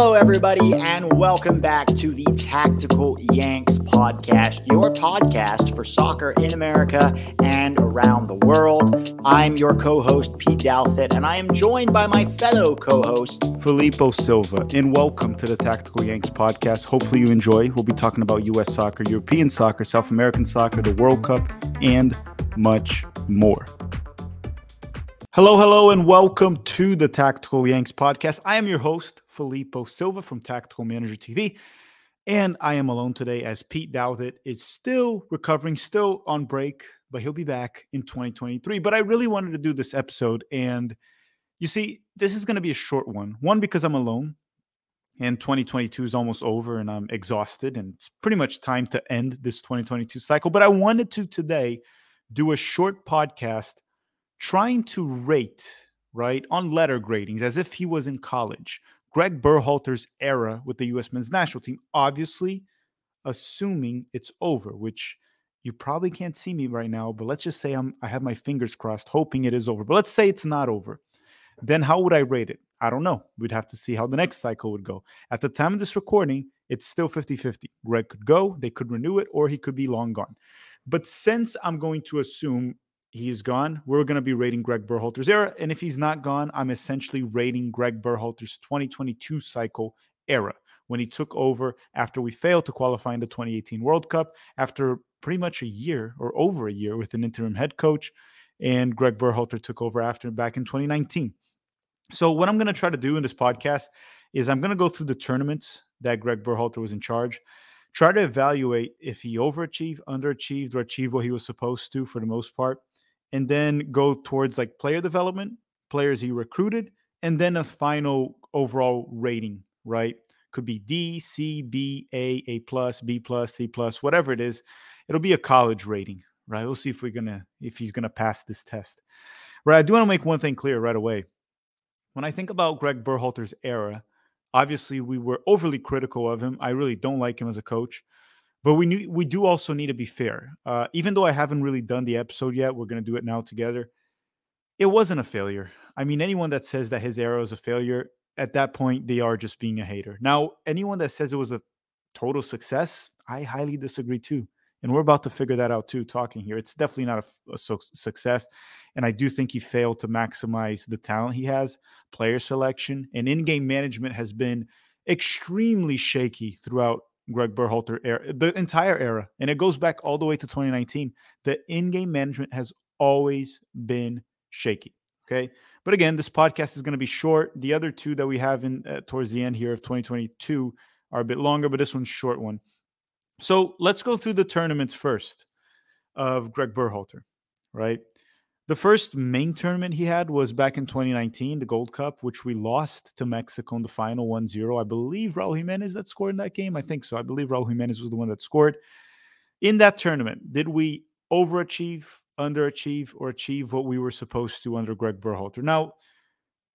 Hello, everybody, and welcome back to the Tactical Yanks podcast, your podcast for soccer in America and around the world. I'm your co host, Pete Douthit, and I am joined by my fellow co host, Filippo Silva. And welcome to the Tactical Yanks podcast. Hopefully, you enjoy. We'll be talking about U.S. soccer, European soccer, South American soccer, the World Cup, and much more. Hello, hello, and welcome to the Tactical Yanks podcast. I am your host, Filippo Silva from Tactical Manager TV, and I am alone today as Pete Douthit is still recovering, still on break, but he'll be back in 2023. But I really wanted to do this episode, and you see, this is going to be a short one. One, because I'm alone, and 2022 is almost over, and I'm exhausted, and it's pretty much time to end this 2022 cycle. But I wanted to today do a short podcast trying to rate, right, on letter gradings as if he was in college. Gregg Berhalter's era with the U.S. men's national team, obviously assuming it's over, which you probably can't see me right now, but let's just say I'm I have my fingers crossed, hoping it is over. But let's say it's not over. Then how would I rate it? I don't know. We'd have to see how the next cycle would go. At the time of this recording, it's still 50 50. Gregg could go, they could renew it, or he could be long gone. But since I'm going to assume he's gone, we're going to be rating Gregg Berhalter's era. And if he's not gone, I'm essentially rating Gregg Berhalter's 2022 cycle era when he took over after we failed to qualify in the 2018 World Cup, after pretty much a year or over a year with an interim head coach. And Gregg Berhalter took over after back in 2019. So, what I'm going to try to do in this podcast is I'm going to go through the tournaments that Gregg Berhalter was in charge try to evaluate if he overachieved, underachieved, or achieved what he was supposed to for the most part, and then go towards like player development, players he recruited, and then a final overall rating, right? Could be D, C, B, A, A plus, B plus, C plus, whatever it is. It'll be a college rating, right? We'll see if we're gonna if he's gonna pass this test. Right. I do want to make one thing clear right away. When I think about Gregg Berhalter's era, obviously we were overly critical of him. I really don't like him as a coach. But we need, we do also need to be fair. Uh, even though I haven't really done the episode yet, we're to do it now together. It wasn't a failure. I mean, anyone that says that his era is a failure, at that point, they are just being a hater. Now, anyone that says it was a total success, I highly disagree too. And we're about to figure that out too, talking here. It's definitely not a, a su- success. And I do think he failed to maximize the talent he has. Player selection and in game management has been extremely shaky throughout Gregg Berhalter era, the entire era, and it goes back all the way to 2019. The in-game management has always been shaky. Okay, but again, this podcast is going to be short. The other two that we have in uh, towards the end here of 2022 are a bit longer, but this one's short one. So let's go through the tournaments first of Gregg Berhalter, right? The first main tournament he had was back in 2019, the Gold Cup, which we lost to Mexico in the final 1 0. I believe Raul Jimenez that scored in that game. I think so. I believe Raul Jimenez was the one that scored. In that tournament, did we overachieve, underachieve, or achieve what we were supposed to under Gregg Berhalter? Now,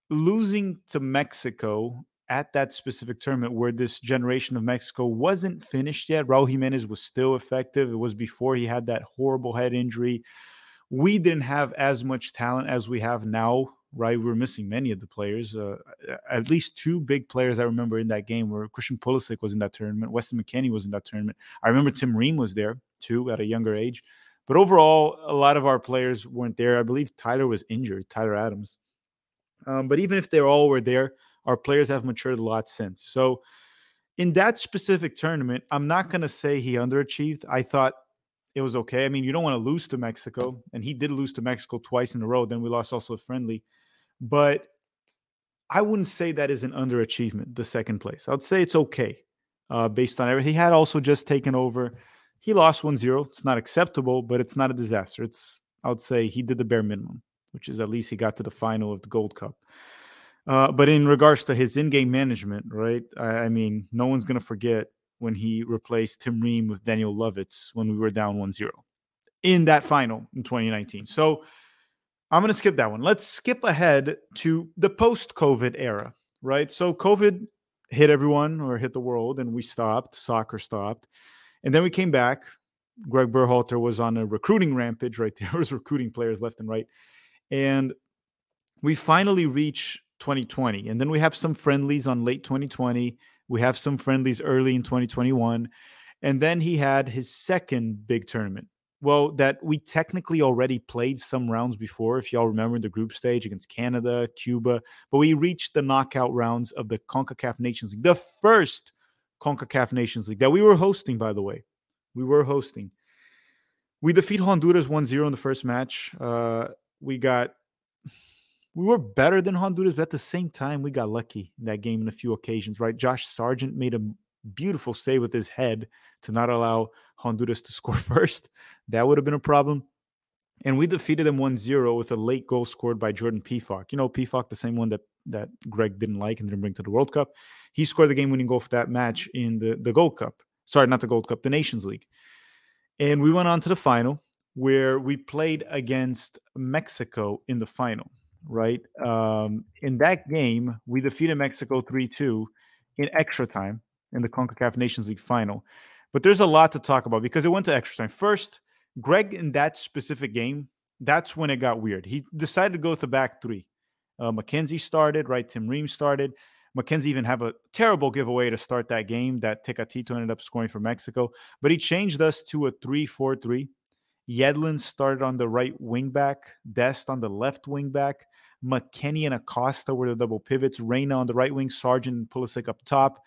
losing to Mexico at that specific tournament where this generation of Mexico wasn't finished yet, Raul Jimenez was still effective. It was before he had that horrible head injury we didn't have as much talent as we have now, right? We are missing many of the players. Uh, at least two big players I remember in that game were Christian Pulisic was in that tournament, Weston McKennie was in that tournament. I remember Tim Ream was there too at a younger age. But overall, a lot of our players weren't there. I believe Tyler was injured, Tyler Adams. Um, but even if they all were there, our players have matured a lot since. So in that specific tournament, I'm not going to say he underachieved. I thought it was okay. I mean, you don't want to lose to Mexico, and he did lose to Mexico twice in a row. Then we lost also a friendly, but I wouldn't say that is an underachievement. The second place, I'd say it's okay uh, based on everything. He had also just taken over. He lost 1-0. It's not acceptable, but it's not a disaster. It's I would say he did the bare minimum, which is at least he got to the final of the Gold Cup. Uh, but in regards to his in-game management, right? I, I mean, no one's gonna forget when he replaced Tim Ream with Daniel Lovitz when we were down 1 0 in that final in 2019. So I'm going to skip that one. Let's skip ahead to the post COVID era, right? So COVID hit everyone or hit the world and we stopped, soccer stopped. And then we came back. Gregg Berhalter was on a recruiting rampage right there. was recruiting players left and right. And we finally reach 2020. And then we have some friendlies on late 2020. We have some friendlies early in 2021. And then he had his second big tournament. Well, that we technically already played some rounds before, if y'all remember the group stage against Canada, Cuba, but we reached the knockout rounds of the CONCACAF Nations League, the first CONCACAF Nations League that we were hosting, by the way. We were hosting. We defeat Honduras 1 0 in the first match. Uh, we got we were better than Honduras, but at the same time, we got lucky in that game in a few occasions, right? Josh Sargent made a beautiful save with his head to not allow Honduras to score first. That would have been a problem. And we defeated them 1-0 with a late goal scored by Jordan Pefok. You know, Pefok, the same one that that Gregg didn't like and didn't bring to the World Cup. He scored the game-winning goal for that match in the, the Gold Cup. Sorry, not the Gold Cup, the Nations League. And we went on to the final where we played against Mexico in the final right? Um, in that game, we defeated Mexico 3 2 in extra time in the CONCACAF Nations League final. But there's a lot to talk about because it went to extra time. First, Gregg, in that specific game, that's when it got weird. He decided to go with the back three. Uh, McKennie started, right? Tim Ream started. McKennie even have a terrible giveaway to start that game that Tecatito ended up scoring for Mexico. But he changed us to a 3 4 3. Yedlin started on the right wing back, Dest on the left wing back, McKennie and Acosta were the double pivots, Reyna on the right wing, Sargent and Pulisic up top.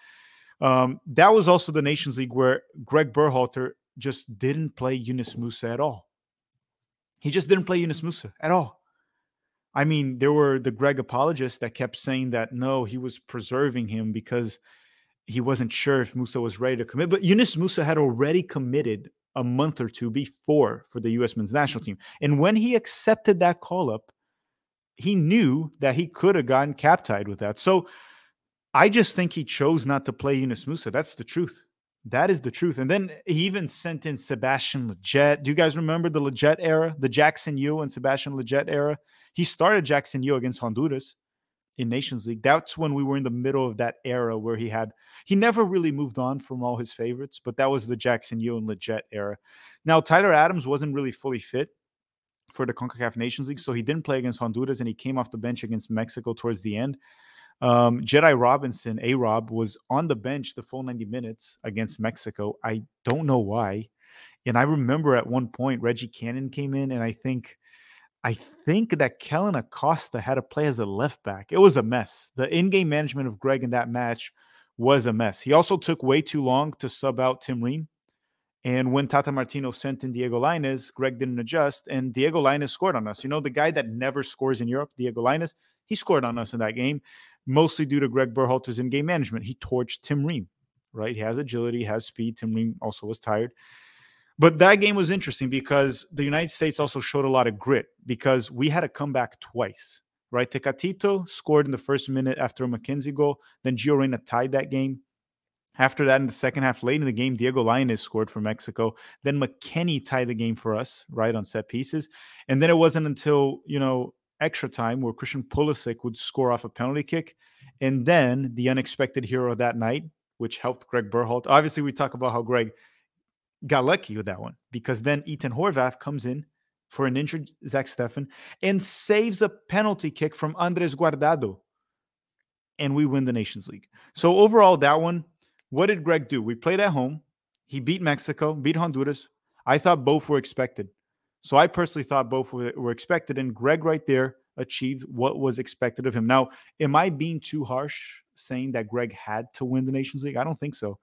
Um, that was also the Nations League where Gregg Berhalter just didn't play Yunus Musa at all. He just didn't play Yunus Musa at all. I mean, there were the Gregg apologists that kept saying that no, he was preserving him because he wasn't sure if Musa was ready to commit. But Yunus Musa had already committed a month or two before for the U.S. men's national team. And when he accepted that call up, he knew that he could have gotten cap tied with that. So I just think he chose not to play Yunus Musa. That's the truth. That is the truth. And then he even sent in Sebastian Lletget. Do you guys remember the Lletget era, the Jackson Yueill and Sebastian Lletget era? He started Jackson Yueill against Honduras in Nations League. That's when we were in the middle of that era where he had he never really moved on from all his favorites, but that was the Jackson Yueill and Lletget era. Now Tyler Adams wasn't really fully fit for the CONCACAF Nations League, so he didn't play against Honduras and he came off the bench against Mexico towards the end. Um, Jedi Robinson, A Rob, was on the bench the full 90 minutes against Mexico. I don't know why. And I remember at one point Reggie Cannon came in, and I think I think that Kellyn Acosta had to play as a left back. It was a mess. The in-game management of Gregg in that match was a mess. He also took way too long to sub out Tim Ream. And when Tata Martino sent in Diego Lainez, Gregg didn't adjust, and Diego Lainez scored on us. You know, the guy that never scores in Europe, Diego Lainez, he scored on us in that game, mostly due to Gregg Berhalter's in-game management. He torched Tim Ream, right? He has agility, has speed. Tim Ream also was tired. But that game was interesting because the United States also showed a lot of grit because we had to come back twice, right? Tecatito scored in the first minute after a McKennie goal. Then Gio Reyna tied that game. After that, in the second half, late in the game, Diego Lainez scored for Mexico. Then McKennie tied the game for us, right, on set pieces. And then it wasn't until, you know, extra time where Christian Pulisic would score off a penalty kick. And then the unexpected hero that night, which helped Gregg Berhalter. Obviously, we talk about how Gregg – got lucky with that one because then Ethan Horvath comes in for an injured Zach Steffen and saves a penalty kick from Andres Guardado. And we win the Nations League. So overall, that one, what did Gregg do? We played at home. He beat Mexico, beat Honduras. I thought both were expected. So I personally thought both were, expected. And Gregg right there achieved what was expected of him. Now, am I being too harsh saying that Gregg had to win the Nations League? I don't think so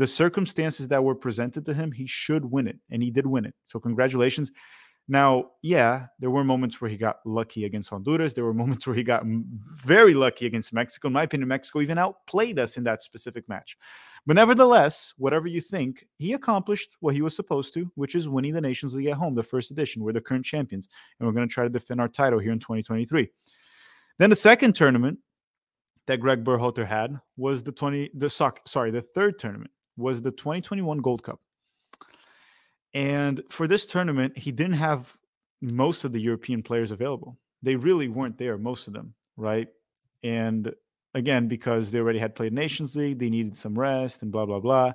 the circumstances that were presented to him, he should win it, and he did win it. So congratulations. Now, yeah, there were moments where he got lucky against Honduras. There were moments where he got very lucky against Mexico. In my opinion, Mexico even outplayed us in that specific match. But nevertheless, whatever you think, he accomplished what he was supposed to, which is winning the Nations League at home, the first edition. We're the current champions, and we're going to try to defend our title here in 2023. Then the second tournament that Gregg Berhalter had was the 20 the sock sorry, the third tournament was the 2021 Gold Cup. And for this tournament, he didn't have most of the European players available. They really weren't there, most of them, right? And again, because they already had played Nations League, they needed some rest and blah, blah, blah.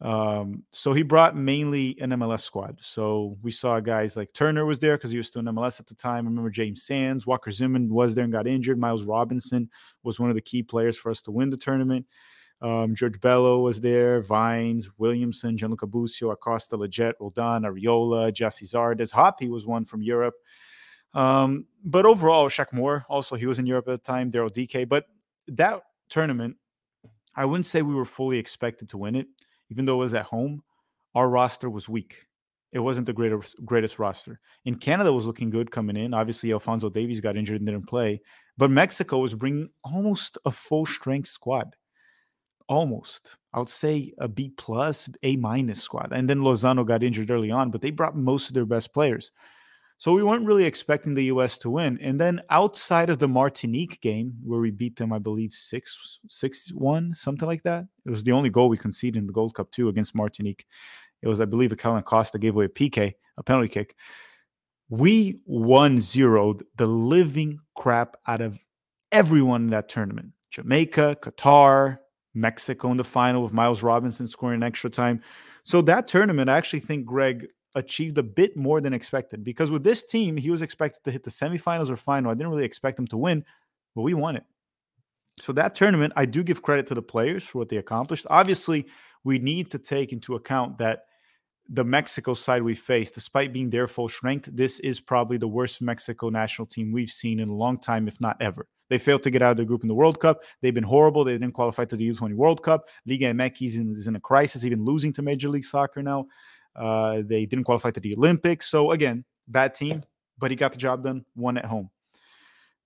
Um, so he brought mainly an MLS squad. So we saw guys like Turner was there because he was still in MLS at the time. I remember James Sands, Walker Zimmerman was there and got injured. Miles Robinson was one of the key players for us to win the tournament. Um, George Bello was there, Vines, Williamson, Gianluca Busio, Acosta, Lletget, Roldan, Arriola, Gyasi Zardes. Hoppy was one from Europe. Um, but overall, Shaq Moore, also he was in Europe at the time, Daryl Dike. But that tournament, I wouldn't say we were fully expected to win it even though it was at home, our roster was weak. It wasn't the greatest greatest roster. In Canada was looking good coming in. Obviously, Alfonso Davies got injured and didn't play. But Mexico was bringing almost a full strength squad. Almost. I would say a B plus, A minus squad. And then Lozano got injured early on, but they brought most of their best players. So we weren't really expecting the US to win. And then outside of the Martinique game, where we beat them, I believe, 6 6 1, something like that. It was the only goal we conceded in the Gold Cup, too, against Martinique. It was, I believe, a Kellyn Costa gave away a PK, a penalty kick. We 1 0 the living crap out of everyone in that tournament Jamaica, Qatar, Mexico in the final with Miles Robinson scoring an extra time. So that tournament, I actually think Gregg achieved a bit more than expected because with this team, he was expected to hit the semifinals or final. I didn't really expect him to win, but we won it. So that tournament, I do give credit to the players for what they accomplished. Obviously, we need to take into account that the Mexico side we faced, despite being their full strength, this is probably the worst Mexico national team we've seen in a long time, if not ever. They failed to get out of the group in the World Cup. They've been horrible. They didn't qualify to the U20 World Cup. Liga MX is in, is in a crisis, even losing to Major League Soccer now. Uh, they didn't qualify to the Olympics. So again, bad team, but he got the job done, won at home.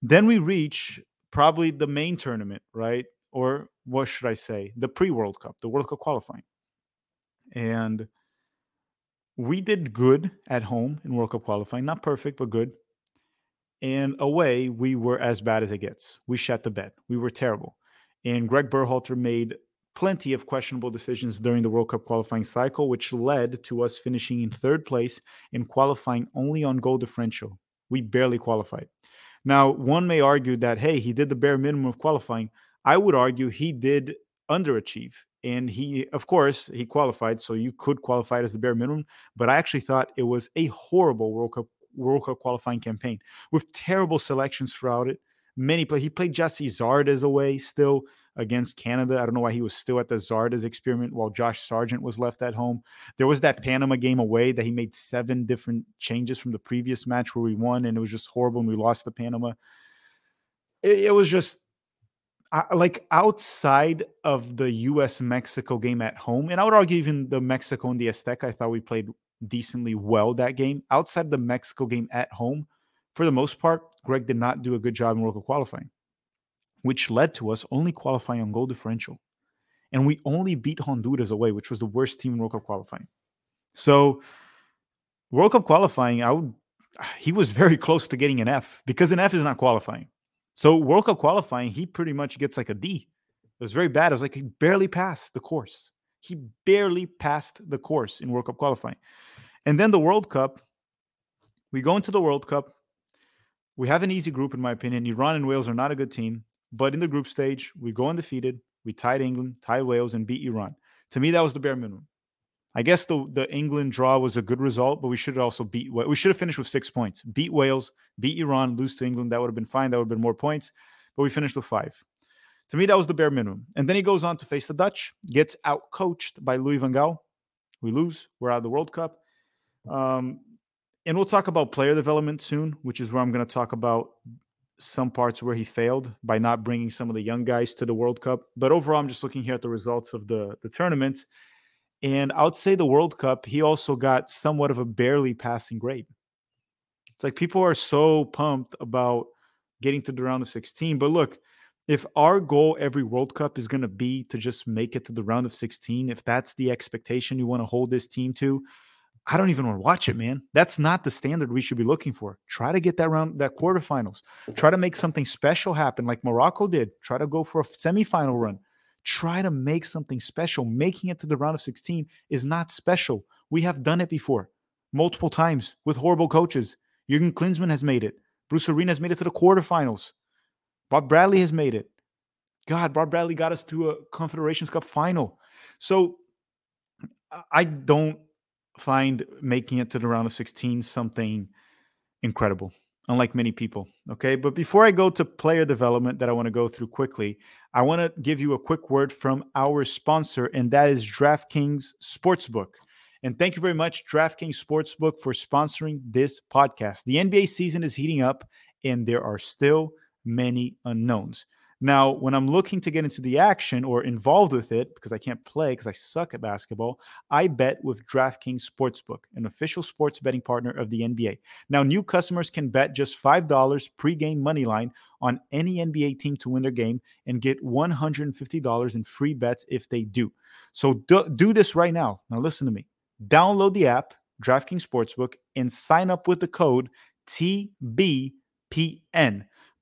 Then we reach probably the main tournament, right? Or what should I say? The pre World Cup, the World Cup qualifying. And we did good at home in World Cup qualifying, not perfect, but good. And away, we were as bad as it gets. We shut the bed. We were terrible. And Gregg Berhalter made plenty of questionable decisions during the World Cup qualifying cycle, which led to us finishing in third place and qualifying only on goal differential. We barely qualified. Now, one may argue that, hey, he did the bare minimum of qualifying. I would argue he did underachieve. And he, of course, he qualified, so you could qualify it as the bare minimum. But I actually thought it was a horrible World Cup World Cup qualifying campaign with terrible selections throughout it. Many play. He played Gyasi Zardes away still against Canada. I don't know why he was still at the Zardes experiment while Josh Sargent was left at home. There was that Panama game away that he made seven different changes from the previous match where we won, and it was just horrible and we lost to Panama. It, it was just like outside of the US Mexico game at home, and I would argue even the Mexico and the Azteca, I thought we played decently well that game. Outside the Mexico game at home, for the most part, Gregg did not do a good job in World Cup qualifying which led to us only qualifying on goal differential. And we only beat Honduras away, which was the worst team in World Cup qualifying. So, World Cup qualifying, I would, he was very close to getting an F because an F is not qualifying. So, World Cup qualifying, he pretty much gets like a D. It was very bad. It was like he barely passed the course. He barely passed the course in World Cup qualifying. And then the World Cup, we go into the World Cup. We have an easy group, in my opinion. Iran and Wales are not a good team. But in the group stage, we go undefeated. We tied England, tied Wales, and beat Iran. To me, that was the bare minimum. I guess the the England draw was a good result, but we should have also beat. We should have finished with six points. Beat Wales, beat Iran, lose to England. That would have been fine. That would have been more points. But we finished with five. To me, that was the bare minimum. And then he goes on to face the Dutch, gets out coached by Louis van Gaal. We lose. We're out of the World Cup. Um, and we'll talk about player development soon, which is where I'm going to talk about some parts where he failed by not bringing some of the young guys to the World Cup. But overall, I'm just looking here at the results of the the tournament, and I would say the World Cup he also got somewhat of a barely passing grade. It's like people are so pumped about getting to the round of 16, but look, if our goal every World Cup is going to be to just make it to the round of 16, if that's the expectation you want to hold this team to, I don't even want to watch it, man. That's not the standard we should be looking for. Try to get that round, that quarterfinals. Try to make something special happen, like Morocco did. Try to go for a semifinal run. Try to make something special. Making it to the round of 16 is not special. We have done it before, multiple times with horrible coaches. Jurgen Klinsmann has made it. Bruce Arena has made it to the quarterfinals. Bob Bradley has made it. God, Bob Bradley got us to a Confederations Cup final. So I don't find making it to the round of 16 something incredible, unlike many people. Okay. But before I go to player development that I want to go through quickly, I want to give you a quick word from our sponsor, and that is DraftKings Sportsbook. And thank you very much, DraftKings Sportsbook, for sponsoring this podcast. The NBA season is heating up, and there are still many unknowns. Now, when I'm looking to get into the action or involved with it, because I can't play because I suck at basketball, I bet with DraftKings Sportsbook, an official sports betting partner of the NBA. Now, new customers can bet just $5 pregame money line on any NBA team to win their game and get $150 in free bets if they do. So do, do this right now. Now, listen to me. Download the app, DraftKings Sportsbook, and sign up with the code TBPN.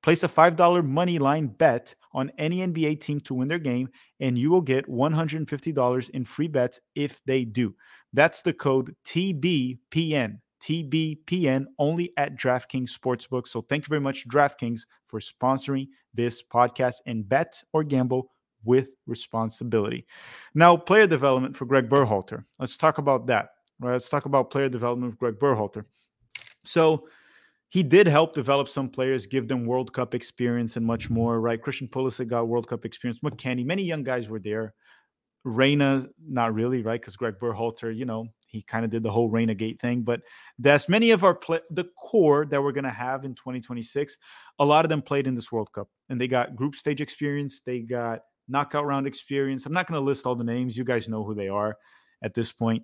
Place a $5 money line bet on any NBA team to win their game, and you will get $150 in free bets if they do. That's the code TBPN. TBPN only at DraftKings Sportsbook. So thank you very much, DraftKings, for sponsoring this podcast and bet or gamble with responsibility. Now, player development for Gregg Berhalter. Let's talk about that. Right, let's talk about player development with Gregg Berhalter. So, he did help develop some players, give them World Cup experience and much more, right? Christian Pulisic got World Cup experience. McKennie, many young guys were there. Reyna, not really, right? Because Gregg Berhalter, you know, he kind of did the whole Reyna Gate thing. But that's many of our play, the core that we're gonna have in 2026. A lot of them played in this World Cup, and they got group stage experience. They got knockout round experience. I'm not gonna list all the names. You guys know who they are at this point.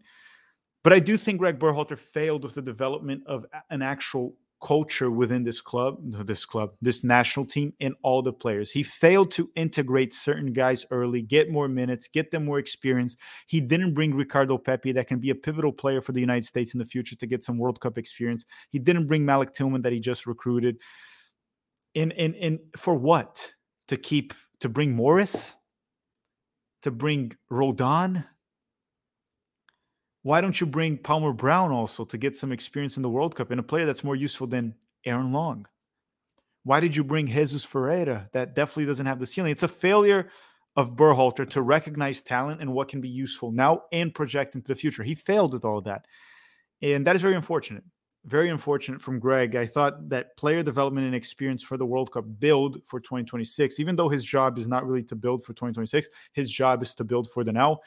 But I do think Gregg Berhalter failed with the development of an actual culture within this club, this club, this national team, and all the players. He failed to integrate certain guys early, get more minutes, get them more experience. He didn't bring Ricardo Pepi, that can be a pivotal player for the United States in the future to get some World Cup experience. He didn't bring Malik Tillman that he just recruited. And and and for what? To keep to bring Morris? To bring Roldan? Why don't you bring Palmer Brown also to get some experience in the World Cup and a player that's more useful than Aaron Long? Why did you bring Jesus Ferreira? That definitely doesn't have the ceiling. It's a failure of Berhalter to recognize talent and what can be useful now and project into the future. He failed with all of that. And that is very unfortunate. Very unfortunate from Gregg. I thought that player development and experience for the World Cup build for 2026, even though his job is not really to build for 2026, his job is to build for the now.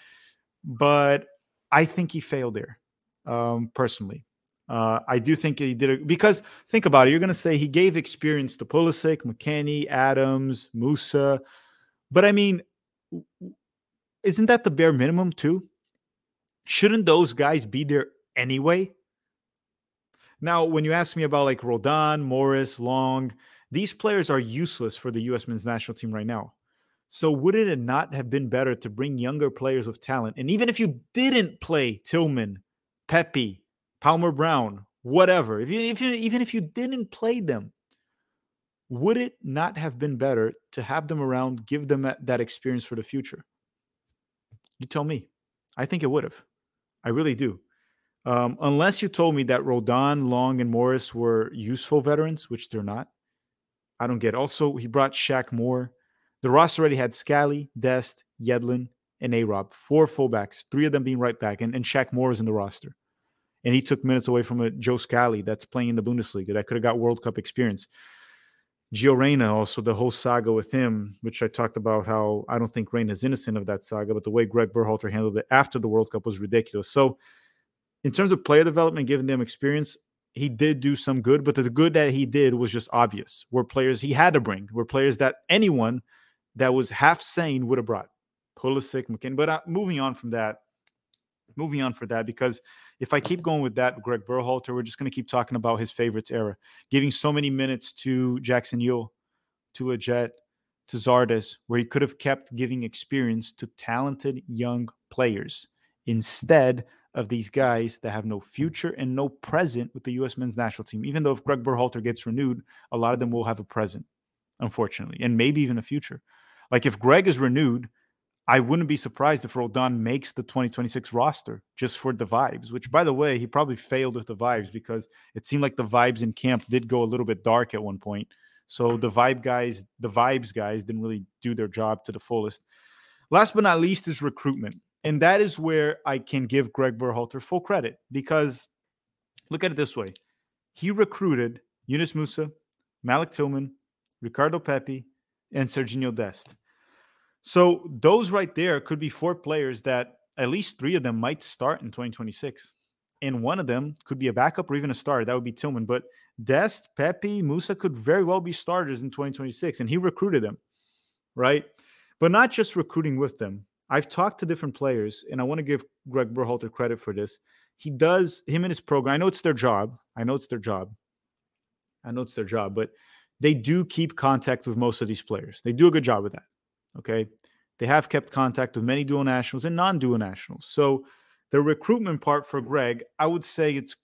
But I think he failed there, um, personally. Uh, I do think he did it because think about it. You're going to say he gave experience to Pulisic, McKennie, Adams, Musa, but I mean, isn't that the bare minimum too? Shouldn't those guys be there anyway? Now, when you ask me about like Roldan, Morris, Long, these players are useless for the U.S. men's national team right now. So wouldn't it not have been better to bring younger players with talent? And even if you didn't play Tillman, Pepi, Palmer Brown, whatever, if you, if you, even if you didn't play them, would it not have been better to have them around, give them that experience for the future? You tell me. I think it would have. I really do. Um, unless you told me that Roldan, Long, and Morris were useful veterans, which they're not. I don't get. Also, he brought Shaq Moore. The roster already had Scally, Dest, Yedlin, and A Rob, four fullbacks, three of them being right back, and, and Shaq Moore is in the roster. And he took minutes away from a Joe Scally that's playing in the Bundesliga that could have got World Cup experience. Gio Reyna, also the whole saga with him, which I talked about how I don't think Reyna is innocent of that saga, but the way Gregg Berhalter handled it after the World Cup was ridiculous. So, in terms of player development, giving them experience, he did do some good, but the good that he did was just obvious. Were players he had to bring, were players that anyone – that was half sane would have brought Pulisic, McKennie. But uh, moving on from that, moving on for that, because if I keep going with that, Gregg Berhalter, we're just going to keep talking about his favorites era, giving so many minutes to Jackson Yueill, to Lletget, to Zardes, where he could have kept giving experience to talented young players instead of these guys that have no future and no present with the U.S. men's national team. Even though if Gregg Berhalter gets renewed, a lot of them will have a present, unfortunately, and maybe even a future. Like if Gregg is renewed, I wouldn't be surprised if Roldan makes the 2026 roster just for the vibes, which by the way, he probably failed with the vibes because it seemed like the vibes in camp did go a little bit dark at one point. So the vibe guys, the vibes guys didn't really do their job to the fullest. Last but not least is recruitment. And that is where I can give Gregg Berhalter full credit because look at it this way. He recruited Yunus Musa, Malik Tillman, Ricardo Pepi, and Serginho Dest. So those right there could be four players that at least three of them might start in 2026. And one of them could be a backup or even a starter. That would be Tillman. But Dest, Pepi, Musa could very well be starters in 2026. And he recruited them, right? But not just recruiting with them. I've talked to different players, and I want to give Gregg Berhalter credit for this. He does him and his program. I know it's their job. I know it's their job. I know it's their job, but they do keep contact with most of these players. They do a good job with that. Okay. They have kept contact with many dual nationals and non dual nationals. So the recruitment part for Gregg, I would say it's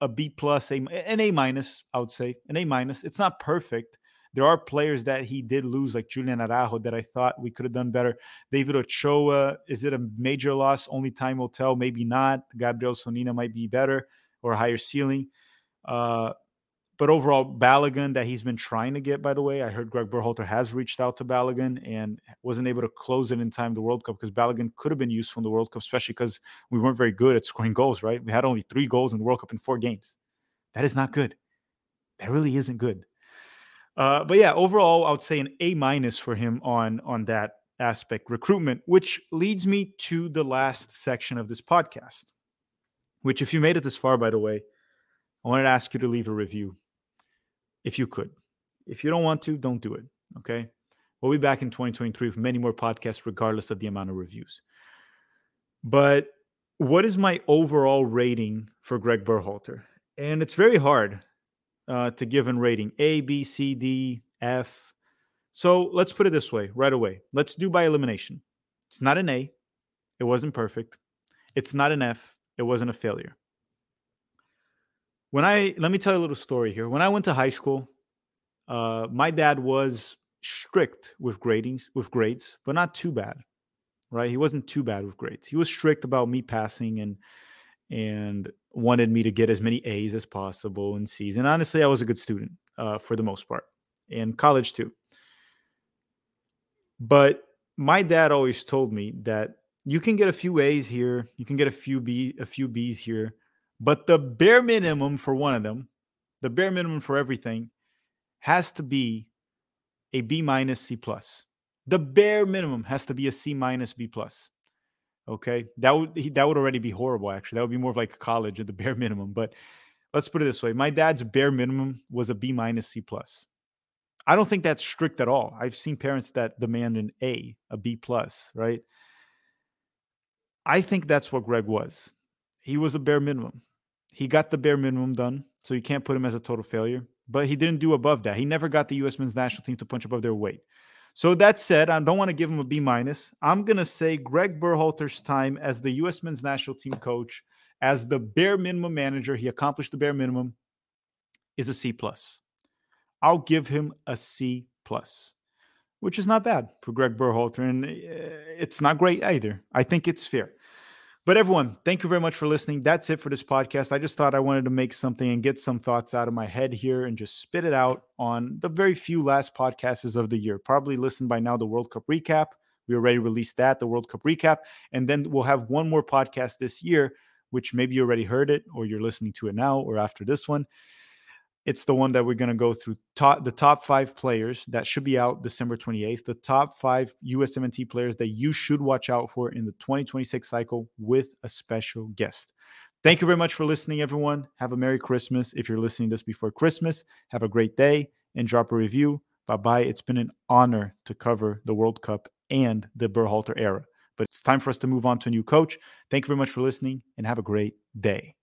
a B plus, a, an A minus, I would say, an A minus. It's not perfect. There are players that he did lose, like Julian Araujo, that I thought we could have done better. David Ochoa, is it a major loss? Only time will tell. Maybe not. Gabriel Slonina might be better or higher ceiling. Uh, but overall, Balogun that he's been trying to get, by the way, I heard Gregg Berhalter has reached out to Balogun and wasn't able to close it in time the World Cup because Balogun could have been useful in the World Cup, especially because we weren't very good at scoring goals, right? We had only three goals in the World Cup in four games. That is not good. That really isn't good. Uh, but yeah, overall, I would say an A minus for him on on that aspect, recruitment, which leads me to the last section of this podcast. Which, if you made it this far, by the way, I wanted to ask you to leave a review if you could. If you don't want to, don't do it. Okay. We'll be back in 2023 with many more podcasts, regardless of the amount of reviews. But what is my overall rating for Gregg Berhalter? And it's very hard uh, to give a rating A, B, C, D, F. So let's put it this way right away. Let's do by elimination. It's not an A, it wasn't perfect. It's not an F, it wasn't a failure when I let me tell you a little story here. When I went to high school, uh, my dad was strict with gradings, with grades, but not too bad, right? He wasn't too bad with grades. He was strict about me passing and and wanted me to get as many A's as possible in C's. And honestly, I was a good student uh, for the most part, in college too. But my dad always told me that you can get a few A's here, you can get a few B, a few B's here, but the bare minimum for one of them, the bare minimum for everything, has to be a B minus C plus. The bare minimum has to be a C minus B plus. Okay, that would that would already be horrible. Actually, that would be more of like college at the bare minimum. But let's put it this way: my dad's bare minimum was a B minus C plus. I don't think that's strict at all. I've seen parents that demand an A, a B plus, right? I think that's what Gregg was. He was a bare minimum. He got the bare minimum done, so you can't put him as a total failure. But he didn't do above that. He never got the U.S. men's national team to punch above their weight. So that said, I don't want to give him a B minus. I'm gonna say Gregg Berhalter's time as the U.S. men's national team coach, as the bare minimum manager, he accomplished the bare minimum, is a C plus. I'll give him a C plus, which is not bad for Gregg Berhalter, and eh, it's not great either. I think it's fair. But everyone, thank you very much for listening. That's it for this podcast. I just thought I wanted to make something and get some thoughts out of my head here and just spit it out on the very few last podcasts of the year. Probably listen by now the World Cup recap. We already released that, the World Cup recap. And then we'll have one more podcast this year, which maybe you already heard it or you're listening to it now or after this one. It's the one that we're going to go through top, the top five players that should be out December 28th, the top five USMNT players that you should watch out for in the 2026 cycle with a special guest. Thank you very much for listening, everyone. Have a Merry Christmas. If you're listening this before Christmas, have a great day and drop a review. Bye bye. It's been an honor to cover the World Cup and the Berhalter era. But it's time for us to move on to a new coach. Thank you very much for listening and have a great day.